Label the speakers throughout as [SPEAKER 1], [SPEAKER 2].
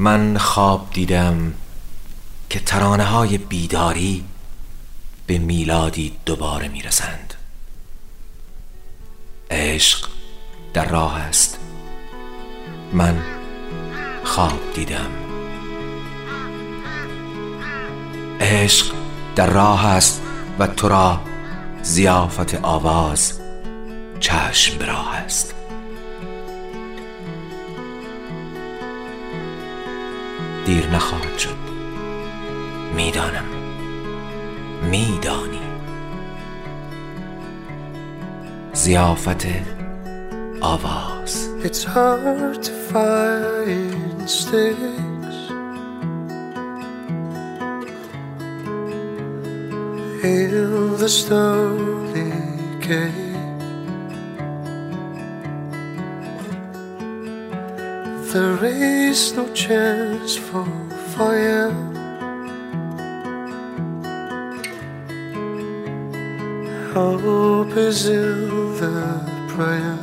[SPEAKER 1] من خواب دیدم که ترانه های بیداری به میلادی دوباره می‌رسند. عشق در راه است. من خواب دیدم. عشق در راه است و تو را زیافت آواز چشم به راه است. دیر نخواهد شد می‌دانم میدانی زیافت آواز
[SPEAKER 2] It's hard to find sticks in the stony cave. There is no chance for fire. Hope is in the prayer.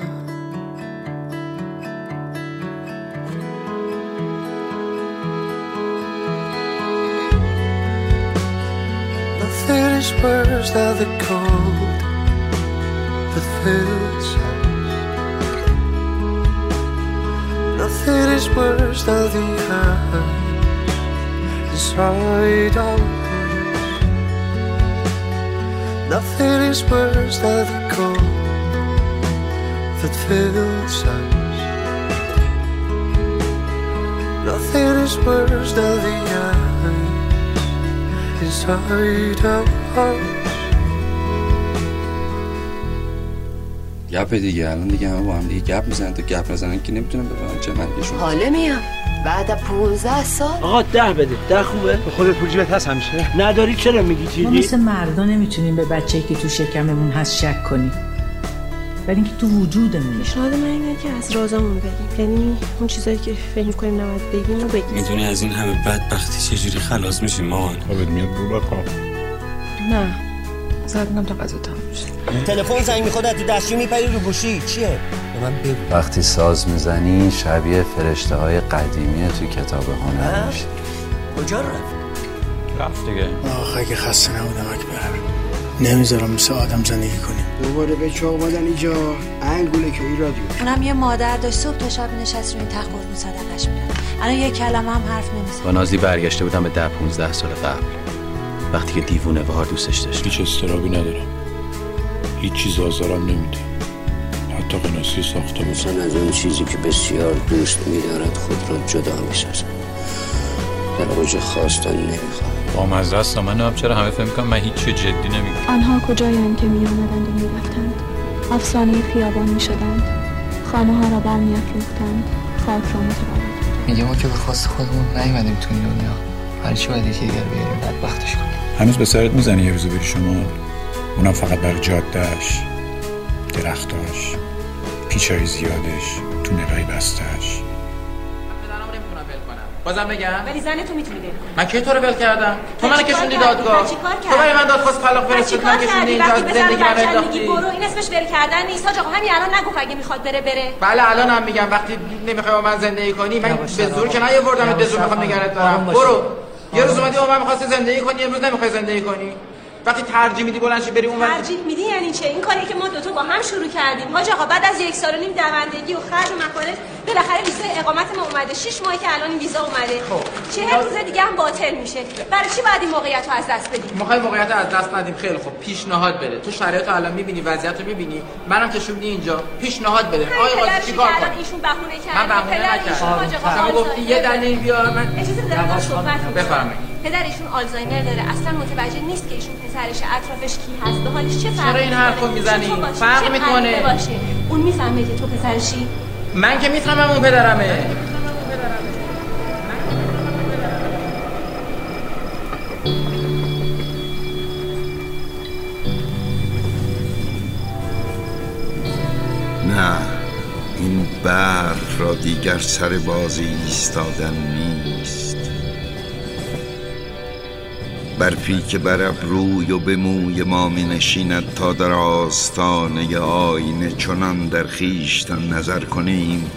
[SPEAKER 2] Nothing is worse than the cold that fills Nothing is worse than the ice inside our hearts. Nothing is worse than the cold that fills us. Nothing is worse than the ice inside our
[SPEAKER 3] گپ دیگه الان دیگه همه با هم دیگه گپ می‌زنن. تو گپ نزنن که نمی‌تونم بفهمن چه مرگشون
[SPEAKER 4] حاله میام. بعد از 15 سال؟
[SPEAKER 5] آقا ده بده. ده خوبه؟
[SPEAKER 6] به خودت پول جیبت هست همیشه؟
[SPEAKER 5] نداری؟ چرا میگی
[SPEAKER 7] ما
[SPEAKER 5] چیزی
[SPEAKER 7] مثل مردا نمی‌تونیم به بچه‌ای که تو شکممون هست شک کنیم. ولی اینکه تو وجودمونه
[SPEAKER 8] پیشنهاد من اینه که از رازمون بگیم یعنی اون چیزایی که فکر کنیم نباید بگیم رو بگیم.
[SPEAKER 9] می‌دونی از این همه بدبختی چجوری خلاص میشیم مامان؟
[SPEAKER 6] خوابت میاد برو بخواب
[SPEAKER 8] نه. زد میگم تا غذا تموم
[SPEAKER 10] تلفن زنگ می‌خواد از تو دستشوی میپری رو گوشی. چیه؟ به من بگو.
[SPEAKER 11] وقتی ساز می‌زنی شبیه فرشته های قدیمی تو کتاب هنر میشه
[SPEAKER 10] کجا رفت؟
[SPEAKER 9] رفت دیگه.
[SPEAKER 6] آخه اگه خسته نبودم اکبر نمی‌ذارم مثل آدم زندگی کنیم
[SPEAKER 12] دوباره به چه اومدن اینجا؟ انگوله که این رادیو.
[SPEAKER 13] اونم یه مادر داشت صبح تا شب نشست روی این تخت قربون صدقش میرن الان یه کلمه هم حرف نمی‌زنه.
[SPEAKER 11] با نازی برگشته بودم به ده 15 سال قبل. وقتی که دیوونه بهار دوستش داشت
[SPEAKER 6] هیچ استرابی ندارم. هیچ چیز آزارم نمیده. حتی قناسی ساخته
[SPEAKER 12] انسان از اون چیزی که بسیار دوست میدارد خود را جدا می‌سازد. در اوج خواستن نمی‌خواد
[SPEAKER 9] با مزه است من هم چرا همه فکر می‌کنم من هیچ چی جدی نمیگم.
[SPEAKER 8] آنها کجایند که میآمدند و می‌رفتند؟ افسانه خیابان می‌شدند. خانه ها را برمیافروختند. خاک را متبرد
[SPEAKER 14] میگه ما که به خواست خودمون نیومدیم تو این دنیا. برای چی باید یکی دیگر بیاریم بدبختش کنیم
[SPEAKER 6] هنوز به سرت می‌زنی یه روزو بری شما؟ اونم فقط برای جادهش درختاش پیچای زیادش تو نقای بستش
[SPEAKER 15] بازم بگم.
[SPEAKER 13] ولی زن تو می‌تونی بری
[SPEAKER 15] من کی تو رو ول کردم؟ تو منو کشوندی؟ دادگاه. تو برای من؟ دادخواست طلاق فرستادی. من کشوندی اینجا زندگی من انداختی
[SPEAKER 13] برو این اسمش بری کردن نیست. آقا همین الان نگو اگه می‌خواد بره بره.
[SPEAKER 15] بله الان هم میگم. وقتی نمی‌خوای با من زندگی کنی من به زور. که نیاوردم به زور می‌خوام
[SPEAKER 13] آروم
[SPEAKER 15] دارم. برو. یه روز اومدی با من زندگی کنی امروز نمی‌خوای زندگی کنی. وقتی ترجیح میدی بلند شی بری اون
[SPEAKER 13] ترجیح میدی؟ یعنی چه این کاری که ما دو تا با هم شروع کردیم. حاج آقا بعد از یک سال و نیم دوندگی و خرج و مخارج بالاخره ویزای اقامت ما اومده. 6 ماهی که الان این ویزا اومده. چهل روز دیگه هم باطل میشه. برای چی باید این موقعیت رو از دست بدیم؟
[SPEAKER 15] می‌خوای موقعیت رو از دست ندیم. خیلی خوب. پیشنهاد بده. تو شرایط الان می‌بینی وضعیت رو می‌بینی. منم کشوندی اینجا. پیشنهاد بده. قاضی
[SPEAKER 13] پدرش
[SPEAKER 15] چیکار
[SPEAKER 13] که الان
[SPEAKER 15] کنم
[SPEAKER 13] ایشون بهونه کرد
[SPEAKER 15] من بهونه نکردم.
[SPEAKER 13] آقا
[SPEAKER 15] شما گفتی یه دلیل بیار. من
[SPEAKER 13] اجازه بده من صحبت.
[SPEAKER 15] بفرمایید.
[SPEAKER 13] پدر ایشون آلزایمر داره. اصلا متوجه نیست که ایشون پسرش اطرافش کی هست. به حالش چه فرقی
[SPEAKER 15] چرا این حرفو
[SPEAKER 13] می‌کنه؟
[SPEAKER 15] می‌زنی؟ فرق می‌کنه.
[SPEAKER 13] باشه؟ اون می‌فهمه که تو پسرشی؟
[SPEAKER 15] من که می‌فهمم اون پدرمه.
[SPEAKER 16] نه. این برق را دیگر سر بازی ایستادن نیست. برفی که بر ابروی و به موی ما می نشیند تا در آستانه آینه چنان در خیشتن نظر کنیم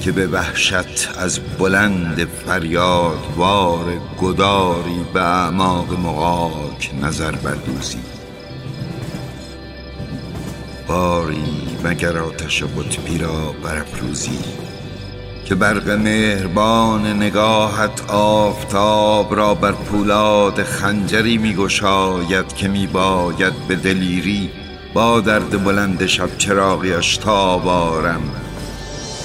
[SPEAKER 16] که به وحشت از بلند فریادوار گداری به اعماق مغاک نظر بردوزی باری مگر آتش قطبی را برافروزی؟ که برق مهربان نگاهت آفتاب را بر پولاد خنجری میگشاید که میباید به دلیری با درد بلند شب چراغیش تابارم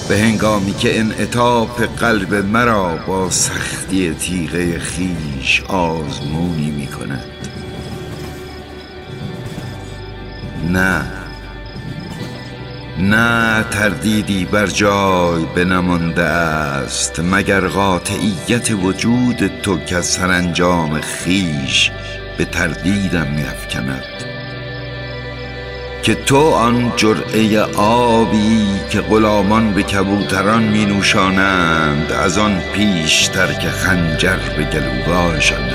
[SPEAKER 16] به هنگامی که انعطاف قلب مرا با سختی تیغه خیش آزمونی می کند نه. نه تردیدی بر جای بنمانده است مگر قاطعیت وجود تو که سرانجام خیش به تردیدم میافکند؟ که تو آن جرعه آبی که غلامان به کبوتران می نوشانند از آن پیشتر که خنجر به گلوگاهشان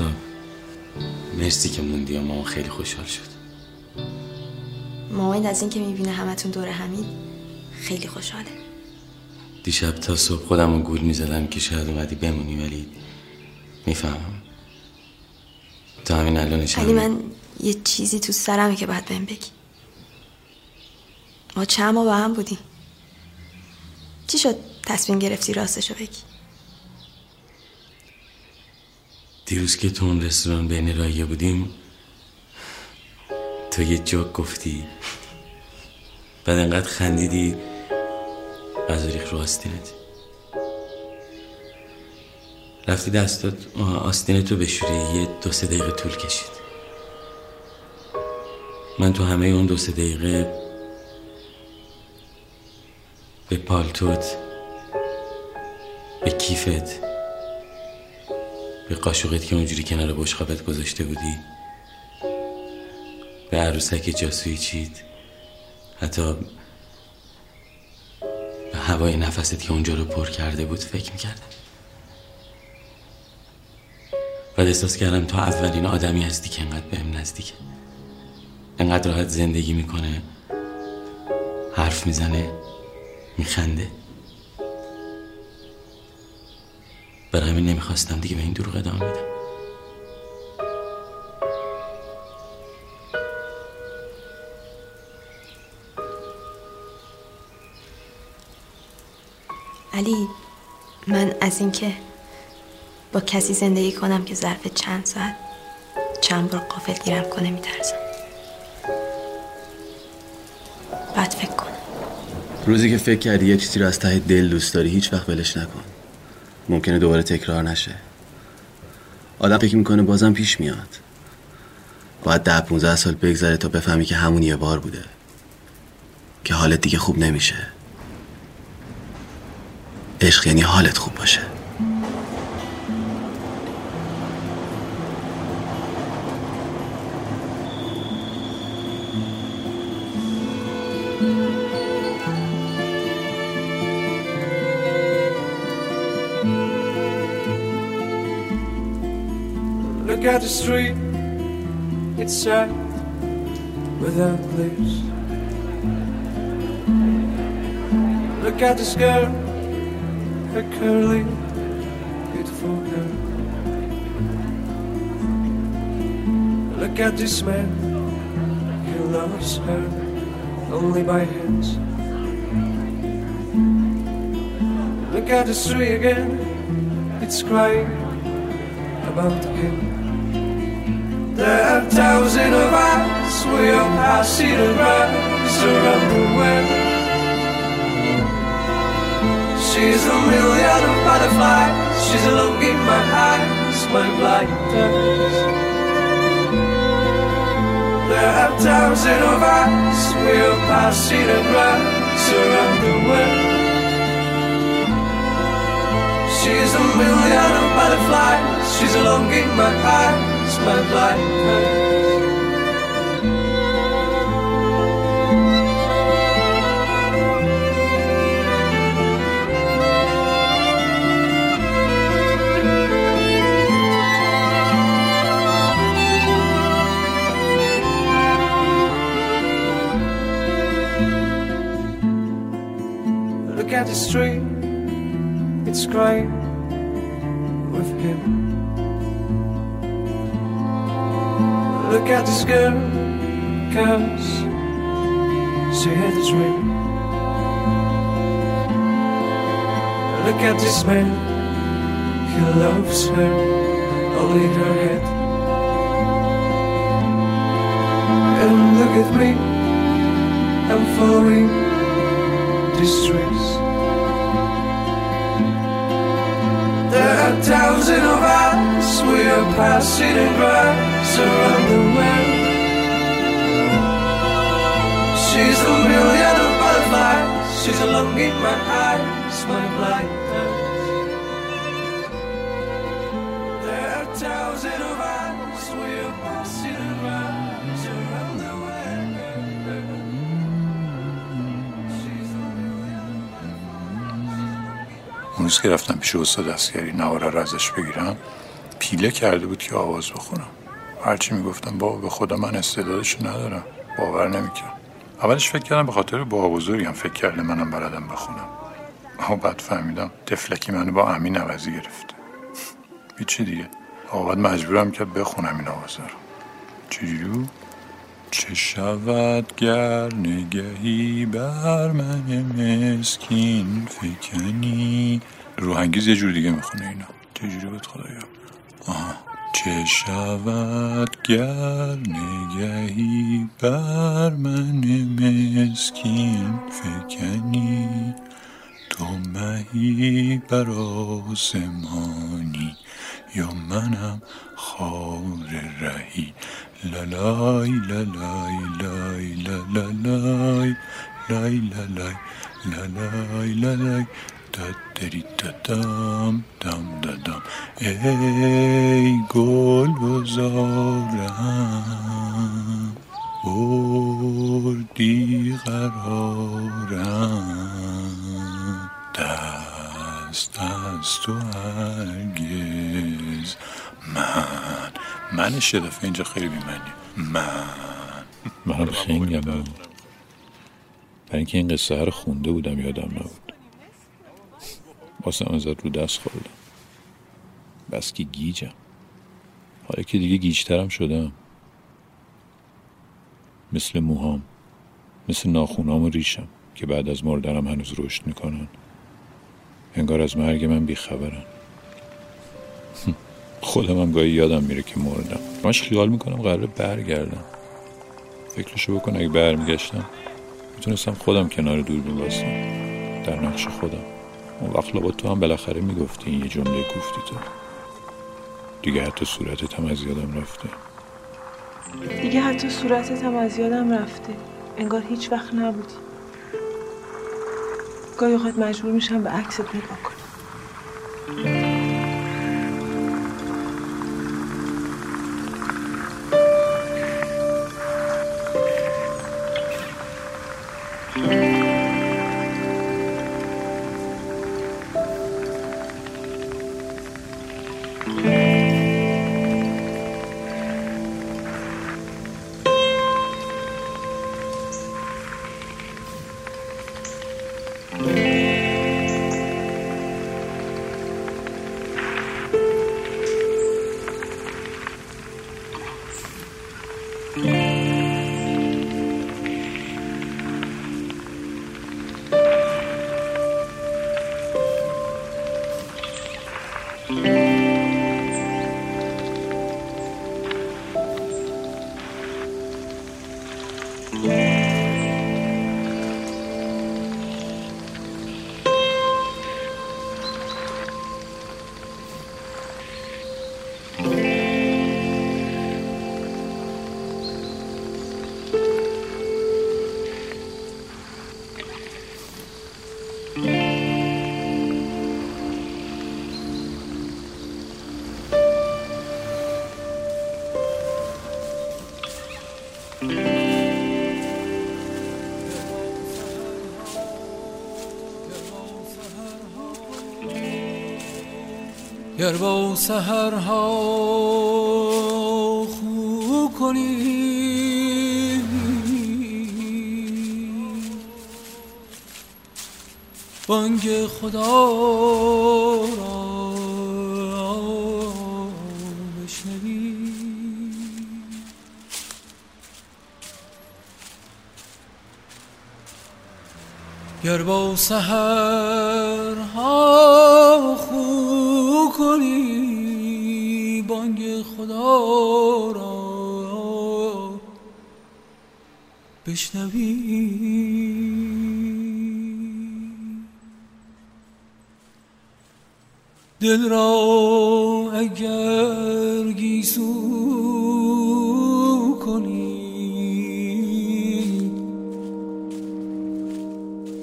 [SPEAKER 17] مهتا مرسی که موندی و ماما خیلی خوشحال شد.
[SPEAKER 18] مامان از اینکه می‌بینه همتون دور همین خیلی خوشحاله.
[SPEAKER 17] دیشب تا صبح خودم رو گول می‌زدم که شاید اومدی بمونی ولی می‌فهمم. تا همین الانش
[SPEAKER 18] ولی من یه چیزی تو سرمه که باید بهم بگی. ما چند ما با هم بودیم. چی شد؟ تصمیم گرفتی راستشو بگی؟
[SPEAKER 17] دیروز که تو اون رستوران بین رایه بودیم تو یه جوک گفتی بعد انقدر خندیدی از ریخ رو آستینت. رفتی دستات آستین تو بشوری یه دو سه دقیقه طول کشید. من تو همه اون دو سه دقیقه به پالتوت به کیفت به قاشقت که اونجوری کنار بشقابت گذاشته بودی؟ به عروسک جاسویی چید حتی به هوای نفست که اونجا رو پر کرده بود فکر می‌کردم. و احساس کردم تو اولین آدمی هستی که انقدر بهم نزدیکه. انقدر راحت زندگی می‌کنه حرف می‌زنه میخنده. برای همین نمی‌خواستم دیگه به این دروغ ادامه بدم.
[SPEAKER 18] علی من از اینکه با کسی زندگی کنم که ظرف چند ساعت چند بار قافل گیرم کنه میترسم. بعد فکر کنم.
[SPEAKER 10] روزی که فکر کردی یه چیزی رو از ته دل دوست داری هیچ وقت ولش نکن. ممکنه دوباره تکرار نشه. آدم فکر می‌کنه بازم پیش میاد. باید ده 15 سال بگذره تا بفهمی که همون یه بار بوده. که حالت دیگه خوب نمیشه. عشق یعنی حالت خوب باشه.
[SPEAKER 19] At the street, it's sad without leaves. Look at this girl, her curly, beautiful hair. Look at this man, he loves her only by hands. Look at the street again, it's crying about him. There are thousands of high, see the rise around the world. She's a million of butterflies, she's a look in my eyes, my blinders. There are thousands of high, see the rise around the world. She's a million of butterflies, she's a look in my eyes, my. Look at the street, it's crying with him. Look at this girl, cause she had a dream. Look at this man, he loves her, only her head. And look at me, I'm falling distress. Are thousands of us, we are passing in grass around the world. She's a million of butterflies, she's along in my eyes, my blindness.
[SPEAKER 9] روز که رفتم پیش استاد اسکری نوارا رو ازش بگیرم پیله کرده بود که آواز بخونم. هرچی می‌گفتم بابا به خدا من استعدادش ندارم. باور نمی‌کرد. اولش فکر کردم به خاطر با بزرگم فکر کرده منم بلدم بخونم. اما بعد فهمیدم تفلکی منو با امین عوضی گرفته. هیچی دیگه. آقا بعد مجبورم کرد بخونم این آوازه رو. چجوری؟ چه شود گر نگهی بر من مسکین فکنی روحنگیز یه جور دیگه می‌خونه اینا. چجوری بود خدایا؟ آها. چه شود گر نگهی بر من مسکین فکنی؟ تو مهی بر آسمانی یا منم خار رهی؟ لالای لالای لای لالای لای لالای لالای لالای دادم دم دادم ای گل بزارم بردی قرارم. دست از تو هرگز. من من شدفه اینجا خیلی بیمنی من.
[SPEAKER 6] منم خیلی برای اینکه این قصه رو خونده بودم یادم نبود. واسه ازت رو دست خوردم. بس که گیجم. حالا که دیگه گیجترم شدم. مثل موهام. مثل ناخونام و ریشم که بعد از مردنم هنوز رشد می‌کنن. انگار از مرگ من بیخبرن. خودم هم گاهی یادم میره که مردم. منش خیال می‌کنم قراره برگردم. فکرشو بکن اگه برمیگشتم می‌تونستم خودم کنار دوربین باشم در نقش خودم. اون وقت لابد تو هم بالاخره می‌گفتی این یه جمله گفتی تو. دیگه حتی صورتت هم از یادم رفته.
[SPEAKER 20] دیگه حتی صورتت هم از یادم رفته. انگار هیچ وقت نبودی. گاهی اوقات مجبور میشم به عکست نگاه کنم.
[SPEAKER 19] گر با سهرها خو کنی.
[SPEAKER 21] بانگ خدا را بشنوی. گر با سهرها خو کنی بانگ خدا را؟ بشنوی. دل را اگر گیسو کنی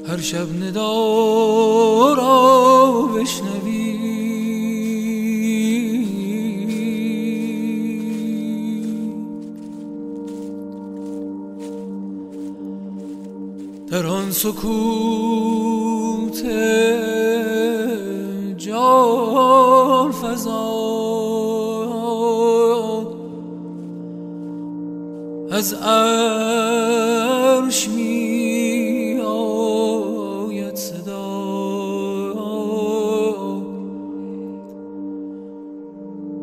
[SPEAKER 21] هر شب ندا را بشنوی. سکوت جان فضا از عرش می آید صدا.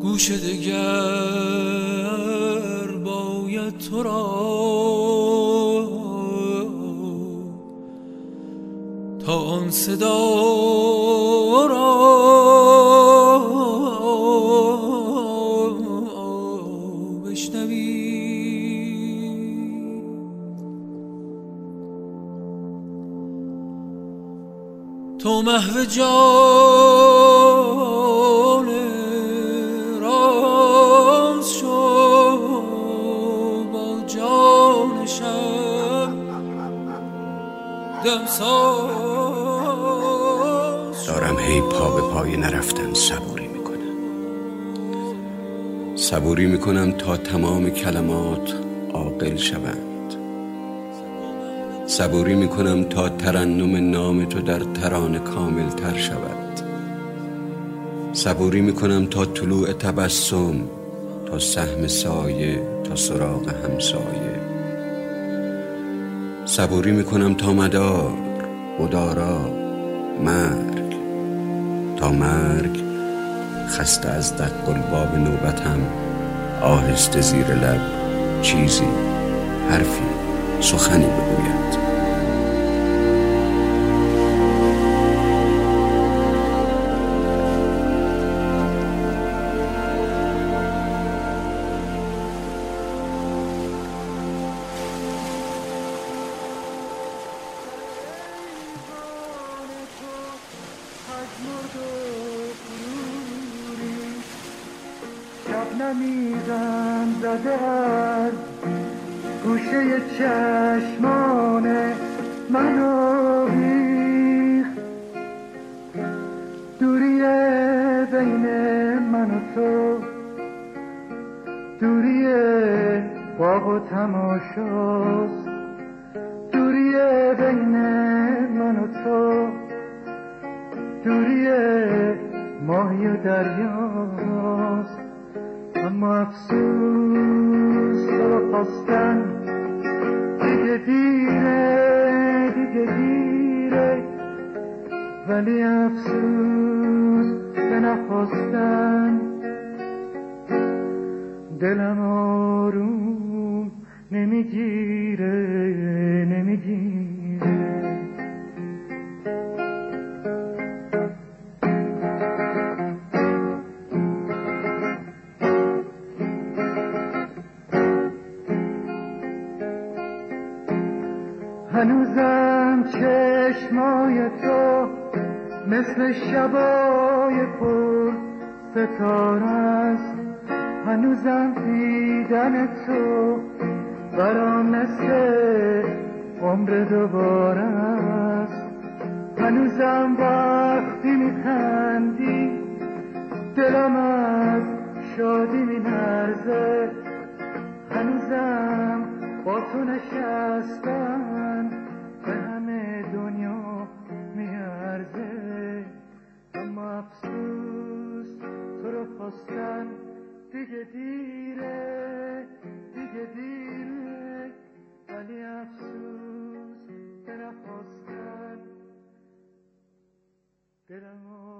[SPEAKER 21] گوش دگر باید تو را. صدا را. بشنوی. تو محو جان راز شو با جان شب. دمساز
[SPEAKER 11] دارم هی پا به پای نرفتن صبوری می‌کنم. صبوری می‌کنم تا تمام کلمات عاقل شوند. صبوری می‌کنم تا ترنم نام تو در ترانه کامل تر شود. صبوری می‌کنم تا طلوع تبسم تا سهم سایه تا سراغ همسایه. صبوری می‌کنم تا مدار مدارا مرگ مرگ خسته از دق الباب نوبتم آهسته زیر لب چیزی حرفی سخنی بگوید.
[SPEAKER 21] بین من و تو. دوری باغ و تماشاست. دوری بین من و تو. دوری ماهی و دریاست. اما افسوس تو خواستن. دیگه دیره دیگه دیره. ولی افسوس به نخواستن. دلم آروم نمی‌گیره نمی‌گیره. هنوزم چشمای تو مثل شبای ستاره است. هنوزم دیدن تو برام مثل عمر دوباره است. هنوزم وقتی میخندی دلم از شادی مینرزه هنوزم با تو نشستن به همه دنیا میارزه. اما افسوس رستن دیگه دیره دیگه دیره. ولی افسوس که نخواستن دلمو